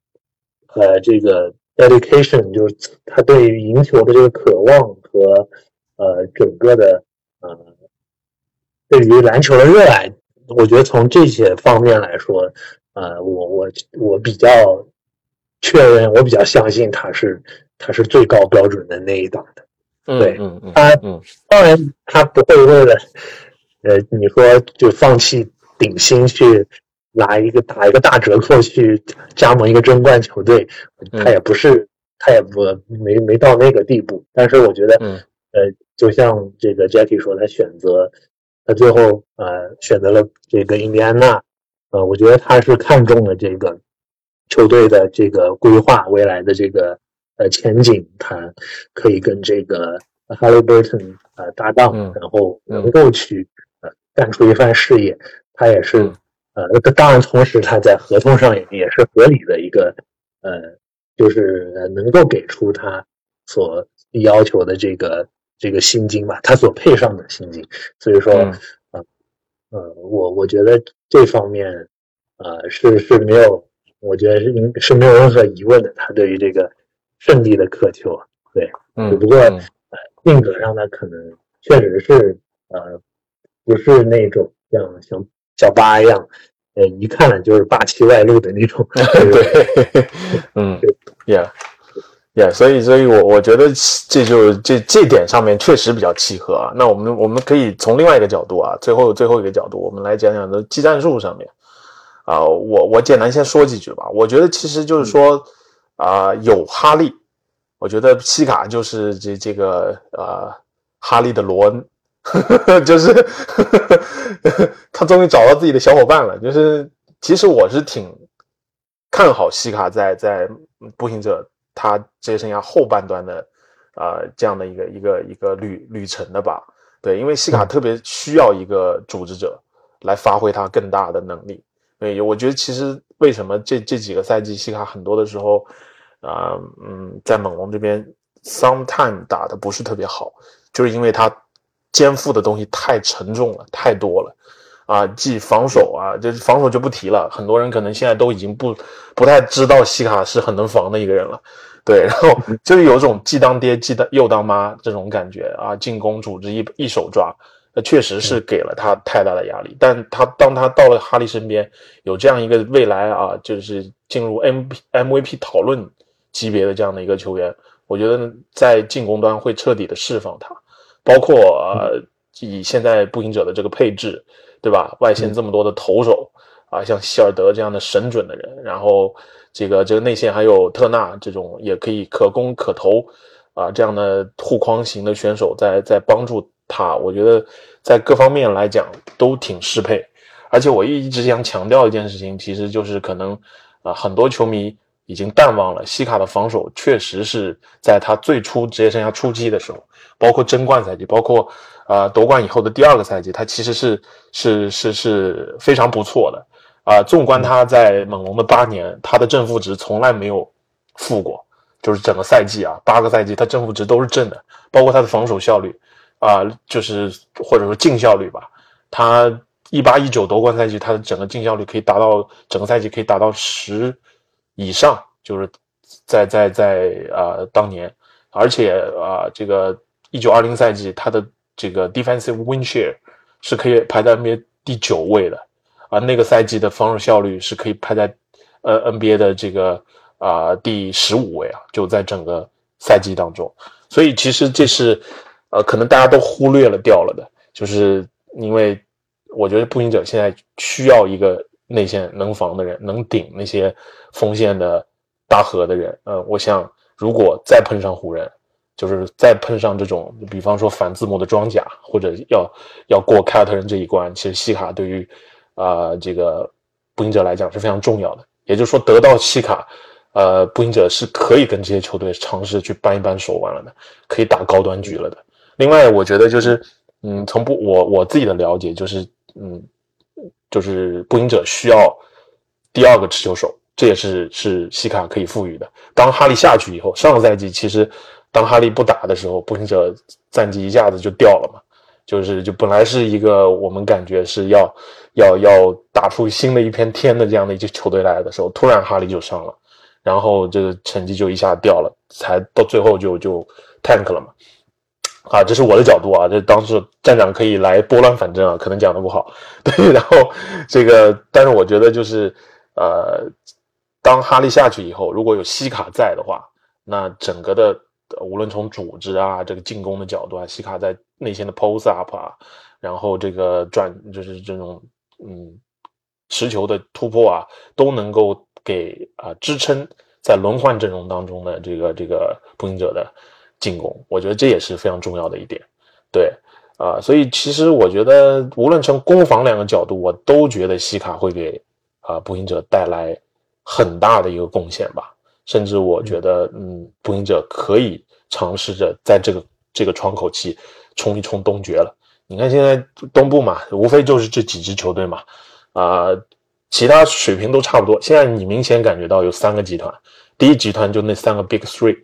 呃这个。Dedication 就是他对于赢球的这个渴望和呃整个的呃对于篮球的热爱，我觉得从这些方面来说，呃，我我我比较确认，我比较相信他是他是最高标准的那一档的。对，嗯嗯，他当然他不会为了呃你说就放弃顶薪去。拿一个打一个大折扣去加盟一个争冠球队，他也不是，他也不没没到那个地步。但是我觉得，呃，就像这个 Jackie 说，他选择他最后呃选择了这个印第安纳，呃，我觉得他是看中了这个球队的这个规划，未来的这个呃前景，他可以跟这个 Halliburton 呃搭档，然后能够去呃干出一番事业。他也是。呃，那当然，同时他在合同上也也是合理的一个，呃，就是能够给出他所要求的这个这个薪金吧，他所配上的薪金。所以说，呃，呃，我我觉得这方面，呃，是是没有，我觉得是应是没有任何疑问的。他对于这个胜利的渴求，对，只不过呃，性格上呢，可能确实是呃，不是那种像像。小八一样，呃，一看就是霸气外露的那种。*laughs* 对，*laughs* 嗯，Yeah，Yeah，所以，所以我我觉得这就这这点上面确实比较契合啊。那我们我们可以从另外一个角度啊，最后最后一个角度，我们来讲讲的技战术上面啊，我我简单先说几句吧。我觉得其实就是说啊，有哈利，我觉得西卡就是这这个呃哈利的罗恩，*laughs* 就是 *laughs* 他终于找到自己的小伙伴了。就是其实我是挺看好西卡在在步行者他职业生涯后半段的啊这样的一个一个一个旅旅程的吧。对，因为西卡特别需要一个组织者来发挥他更大的能力。对，我觉得其实为什么这这几个赛季西卡很多的时候，啊，嗯，在猛龙这边，sometime 打的不是特别好，就是因为他肩负的东西太沉重了，太多了，啊，既防守啊，就是防守就不提了，很多人可能现在都已经不不太知道西卡是很能防的一个人了，对，然后就是有种既当爹既当又当妈这种感觉啊，进攻组织一一手抓。那确实是给了他太大的压力，但他当他到了哈利身边，有这样一个未来啊，就是进入 M MVP 讨论级别的这样的一个球员，我觉得在进攻端会彻底的释放他，包括呃以现在步行者的这个配置，对吧？外线这么多的投手啊，像希尔德这样的神准的人，然后这个这个内线还有特纳这种也可以可攻可投啊这样的护框型的选手在在帮助。他我觉得在各方面来讲都挺适配，而且我一直想强调一件事情，其实就是可能啊很多球迷已经淡忘了西卡的防守，确实是在他最初职业生涯初期的时候，包括争冠赛季，包括啊夺冠以后的第二个赛季，他其实是是是是非常不错的啊。纵观他在猛龙的八年，他的正负值从来没有负过，就是整个赛季啊八个赛季他正负值都是正的，包括他的防守效率。啊，就是或者说净效率吧，他一八一九夺冠赛季，他的整个净效率可以达到整个赛季可以达到十以上，就是在在在啊当年，而且啊这个一九二零赛季他的这个 defensive win share 是可以排在 NBA 第九位的，啊那个赛季的防守效率是可以排在呃 NBA 的这个啊第十五位啊，就在整个赛季当中，所以其实这是。呃，可能大家都忽略了掉了的，就是因为我觉得步行者现在需要一个内线能防的人，能顶那些锋线的大核的人。呃，我想如果再碰上湖人，就是再碰上这种，比方说反字母的装甲，或者要要过凯尔特人这一关，其实西卡对于啊这个步行者来讲是非常重要的。也就是说，得到西卡。呃，步行者是可以跟这些球队尝试去扳一扳手腕了的，可以打高端局了的。另外，我觉得就是，嗯，从不我我自己的了解就是，嗯，就是步行者需要第二个持球手，这也是是西卡可以赋予的。当哈利下去以后，上个赛季其实当哈利不打的时候，步行者战绩一下子就掉了嘛，就是就本来是一个我们感觉是要要要打出新的一片天的这样的一支球队来的时候，突然哈利就伤了，然后这个成绩就一下掉了，才到最后就就 tank 了嘛。啊，这是我的角度啊，这当时站长可以来拨乱反正啊，可能讲的不好，*laughs* 对，然后这个，但是我觉得就是，呃，当哈利下去以后，如果有西卡在的话，那整个的无论从组织啊，这个进攻的角度啊，西卡在内线的 post up 啊，然后这个转就是这种嗯持球的突破啊，都能够给啊支撑在轮换阵容当中的这个这个步行者的。进攻，我觉得这也是非常重要的一点，对，啊，所以其实我觉得，无论从攻防两个角度，我都觉得西卡会给啊步行者带来很大的一个贡献吧，甚至我觉得，嗯，步行者可以尝试着在这个这个窗口期冲一冲东决了。你看现在东部嘛，无非就是这几支球队嘛，啊，其他水平都差不多。现在你明显感觉到有三个集团，第一集团就那三个 Big Three，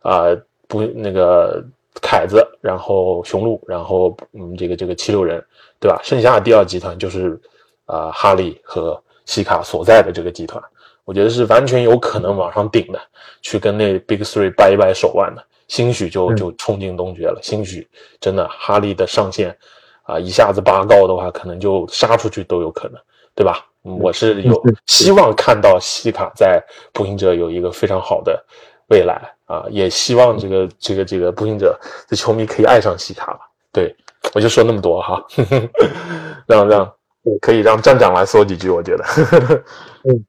啊。不，那个凯子，然后雄鹿，然后嗯，这个这个七六人，对吧？剩下的第二集团就是啊，哈利和西卡所在的这个集团，我觉得是完全有可能往上顶的，去跟那 Big Three 掰一掰手腕的，兴许就就冲进东决了。兴许真的哈利的上限啊，一下子拔高的话，可能就杀出去都有可能，对吧？我是有希望看到西卡在步行者有一个非常好的未来。啊，也希望这个这个这个步行者的球迷可以爱上西卡吧。对我就说那么多哈，*laughs* 让让可以让站长来说几句，我觉得。*laughs* 嗯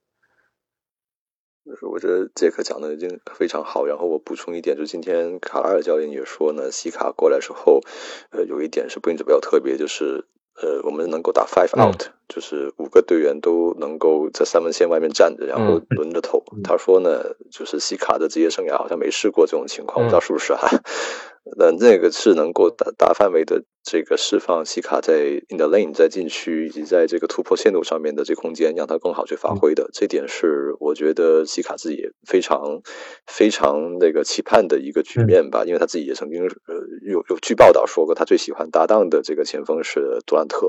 就是我觉得杰克讲的已经非常好，然后我补充一点，就今天卡拉尔教练也说呢，西卡过来之后，呃，有一点是步行者比较特别，就是呃，我们能够打 five out，、就是五个队员都能够在三分线外面站着，然后轮着投。他说呢，就是西卡的职业生涯好像没试过这种情况，不知道是不是哈、*laughs* 那那个是能够大大范围的这个释放西卡在 in the lane 在禁区以及在这个突破线路上面的这空间，让他更好去发挥的。这点是我觉得西卡自己也非常非常那个期盼的一个局面吧，因为他自己也曾经呃有有据报道说过，他最喜欢搭档的这个前锋是杜兰特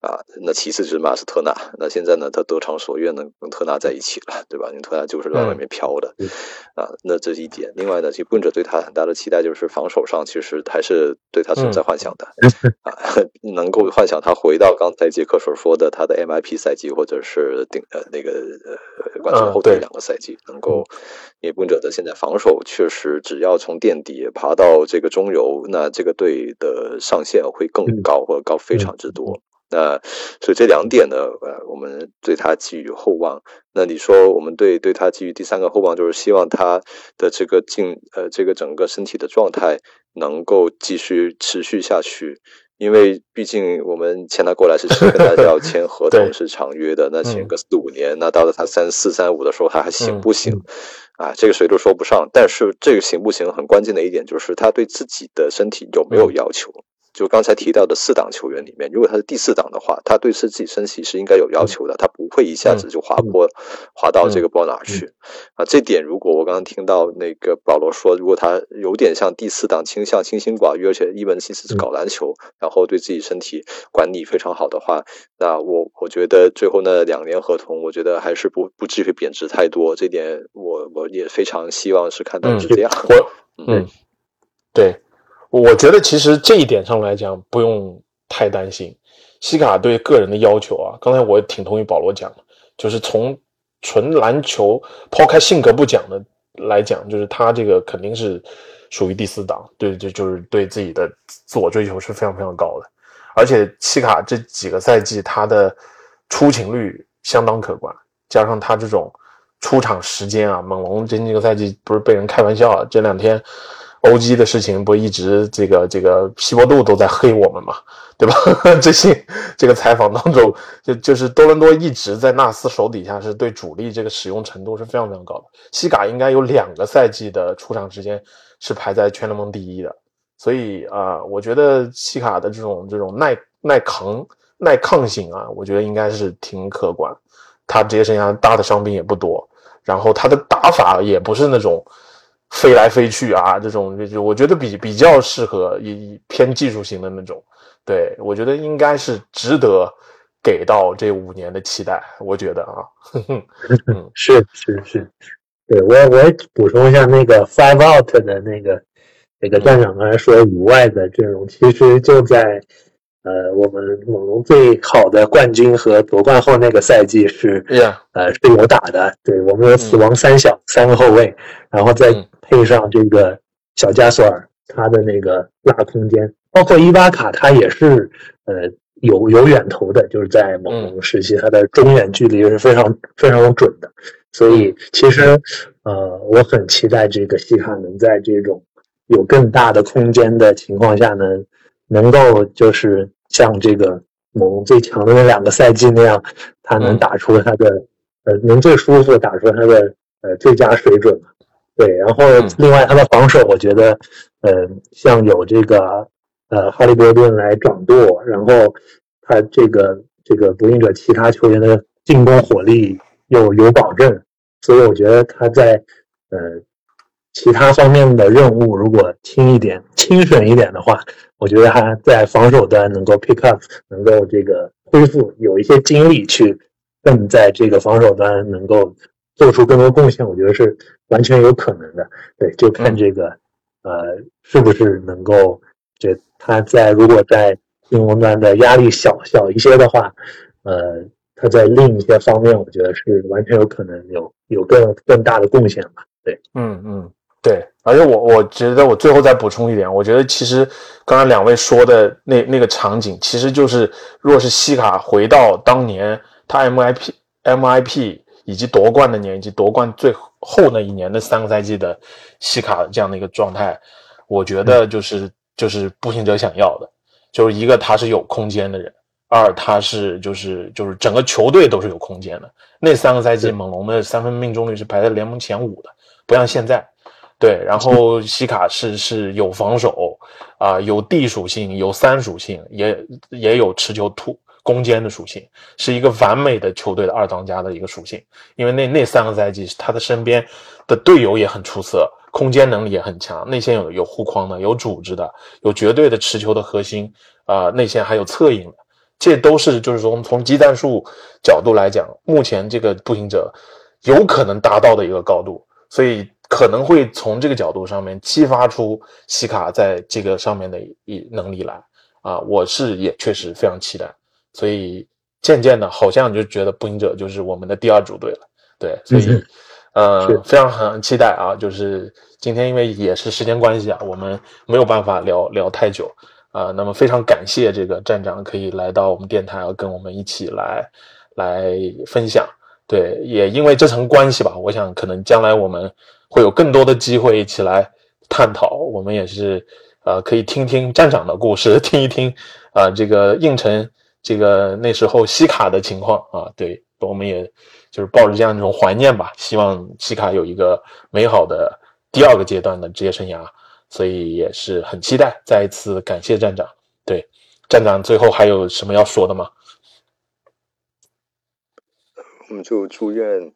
啊，那其次就是马斯特纳，那现在呢他得偿所愿能跟特纳在一起了，对吧？因为特纳就是在外面飘的。啊，那这是一点。另外呢，其实棍者对他很大的期待就是防守上，其实还是对他存在幻想的、啊，*laughs* 能够幻想他回到刚才杰克所说的他的 MIP 赛季，或者是顶呃那个呃冠军后对的两个赛季，能够因为棍者的现在防守确实只要从垫底爬到这个中游，那这个队的上限会更高，或者高非常之多。那所以这两点呢，呃，我们对他寄予厚望。那你说我们对对他寄予第三个厚望，就是希望他的这个进呃这个整个身体的状态能够继续持续下去。因为毕竟我们签他过来是跟大家要签合同是长约的，那签个四五年，那到了他三四三五的时候，他还行不行？啊，这个谁都说不上。但是这个行不行，很关键的一点就是他对自己的身体有没有要求。就刚才提到的四档球员里面，如果他是第四档的话，他对自己身体是应该有要求的，他不会一下子就滑坡滑到这个不知道哪儿去啊。这点如果我刚刚听到那个保罗说，如果他有点像第四档倾向清心寡欲，而且一门心思是搞篮球，然后对自己身体管理非常好的话，那我我觉得最后那两年合同，我觉得还是不不至于贬值太多。这点我我也非常希望是看到是这样。我 *laughs* 嗯，对。我觉得其实这一点上来讲不用太担心，西卡对个人的要求啊，刚才我也挺同意保罗讲的，就是从纯篮球抛开性格不讲的来讲，就是他这个肯定是属于第四档，对，就就是对自己的自我追求是非常非常高的，而且西卡这几个赛季他的出勤率相当可观，加上他这种出场时间啊，猛龙这几个赛季不是被人开玩笑啊，这两天。O G 的事情不一直这个这个西伯杜都在黑我们嘛，对吧？这些这个采访当中，就就是多伦多一直在纳斯手底下是对主力这个使用程度是非常非常高的。西卡应该有两个赛季的出场时间是排在全联盟第一的，所以啊、我觉得西卡的这种这种耐耐扛耐抗性啊，我觉得应该是挺可观。他职业生涯大的伤病也不多，然后他的打法也不是那种。飞来飞去啊，这种就就我觉得比比较适合一偏技术型的那种，对我觉得应该是值得给到这五年的期待，我觉得啊，嗯，*laughs* 是是是，对我我补充一下那个 five out 的那个那个站长刚才说以外的阵容，其实就在呃我们猛龙最好的冠军和夺冠后那个赛季是 Yeah. 呃是有打的，对我们有死亡三小、三个后卫，然后再配上这个小加索尔，他的那个拉空间，包括伊巴卡，他也是呃有有远投的，就是在猛龙时期，他的中远距离是非常非常准的。所以其实呃，我很期待这个西卡能在这种有更大的空间的情况下呢，能够就是像这个猛龙最强的那两个赛季那样，他能打出他的、呃能最舒服打出他的呃最佳水准。对，然后另外他的防守，我觉得，呃，像有这个呃哈利波顿来掌舵，然后他这个这个独行者其他球员的进攻火力又有保证，所以我觉得他在呃其他方面的任务如果轻一点、轻省一点的话，我觉得他在防守端能够 pick up，能够这个恢复，有一些精力去更在这个防守端能够做出更多贡献，我觉得是。完全有可能的，对，就看这个，呃，是不是能够，这他在如果在进攻端的压力小小一些的话，呃，他在另一些方面，我觉得是完全有可能有有更更大的贡献吧，对，嗯嗯，对，而且我我觉得我最后再补充一点，我觉得其实刚才两位说的那那个场景，其实就是若是西卡回到当年他 MIP MIP 以及夺冠的年，以及夺冠最后那一年的三个赛季的西卡这样的一个状态，我觉得就是就是步行者想要的，就是一个他是有空间的人，二他是就是就是整个球队都是有空间的。那三个赛季猛龙的三分命中率是排在联盟前五的，不像现在。对，然后西卡是是有防守啊，有地属性，有三属性，也也有持球突攻坚的属性，是一个完美的球队的二当家的一个属性。因为那那三个赛季，他的身边的队友也很出色，空间能力也很强，内线有有护框的，有组织的，有绝对的持球的核心啊，内线还有策应的，这都是就是说从技战术角度来讲，目前这个步行者有可能达到的一个高度，所以。可能会从这个角度上面激发出西卡在这个上面的一能力来。啊，我是也确实非常期待，所以渐渐的，好像就觉得步行者就是我们的第二主队了，对，所以呃，非常很期待啊，就是今天因为也是时间关系啊，我们没有办法聊聊太久。啊，那么非常感谢这个站长可以来到我们电台，跟我们一起来来分享，对，也因为这层关系吧，我想可能将来我们。会有更多的机会一起来探讨，我们也是，呃，可以听听站长的故事，*laughs* 听一听，啊，这个应城这个那时候西卡的情况啊，对，我们也就是抱着这样一种怀念吧，希望西卡有一个美好的第二个阶段的职业生涯，所以也是很期待。再一次感谢站长，对，站长最后还有什么要说的吗？我们就祝愿。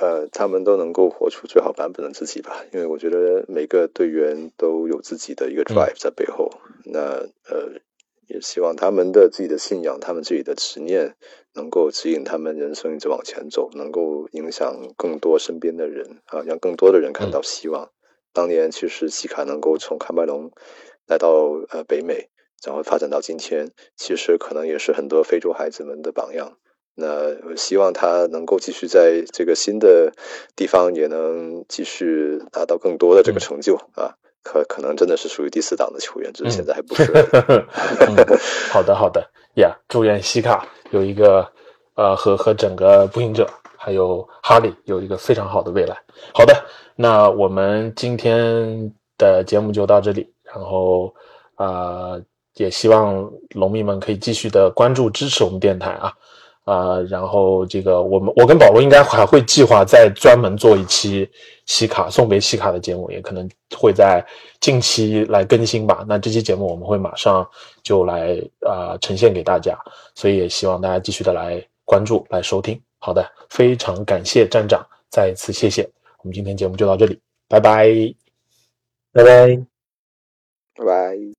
呃，他们都能够活出最好版本的自己吧，因为我觉得每个队员都有自己的一个 drive 在背后。那呃，也希望他们的自己的信仰，他们自己的执念，能够指引他们人生一直往前走，能够影响更多身边的人啊，让更多的人看到希望。当年其实西卡能够从喀麦隆来到呃北美，然后发展到今天，其实可能也是很多非洲孩子们的榜样。那希望他能够继续在这个新的地方，也能继续达到更多的这个成就啊！可可能真的是属于第四档的球员，只是现在还不是。*laughs* 好的，好的呀！祝愿西卡有一个呃和和整个步行者还有哈利有一个非常好的未来。好的，那我们今天的节目就到这里，然后啊，也希望龙迷们可以继续的关注支持我们电台啊。啊，然后这个我们我跟保罗应该还会计划再专门做一期西卡送别西卡的节目，也可能会在近期来更新吧。那这期节目我们会马上就来啊呈现给大家，所以也希望大家继续的来关注、来收听。好的，非常感谢站长，再一次谢谢。我们今天节目就到这里，拜拜，拜拜，拜拜。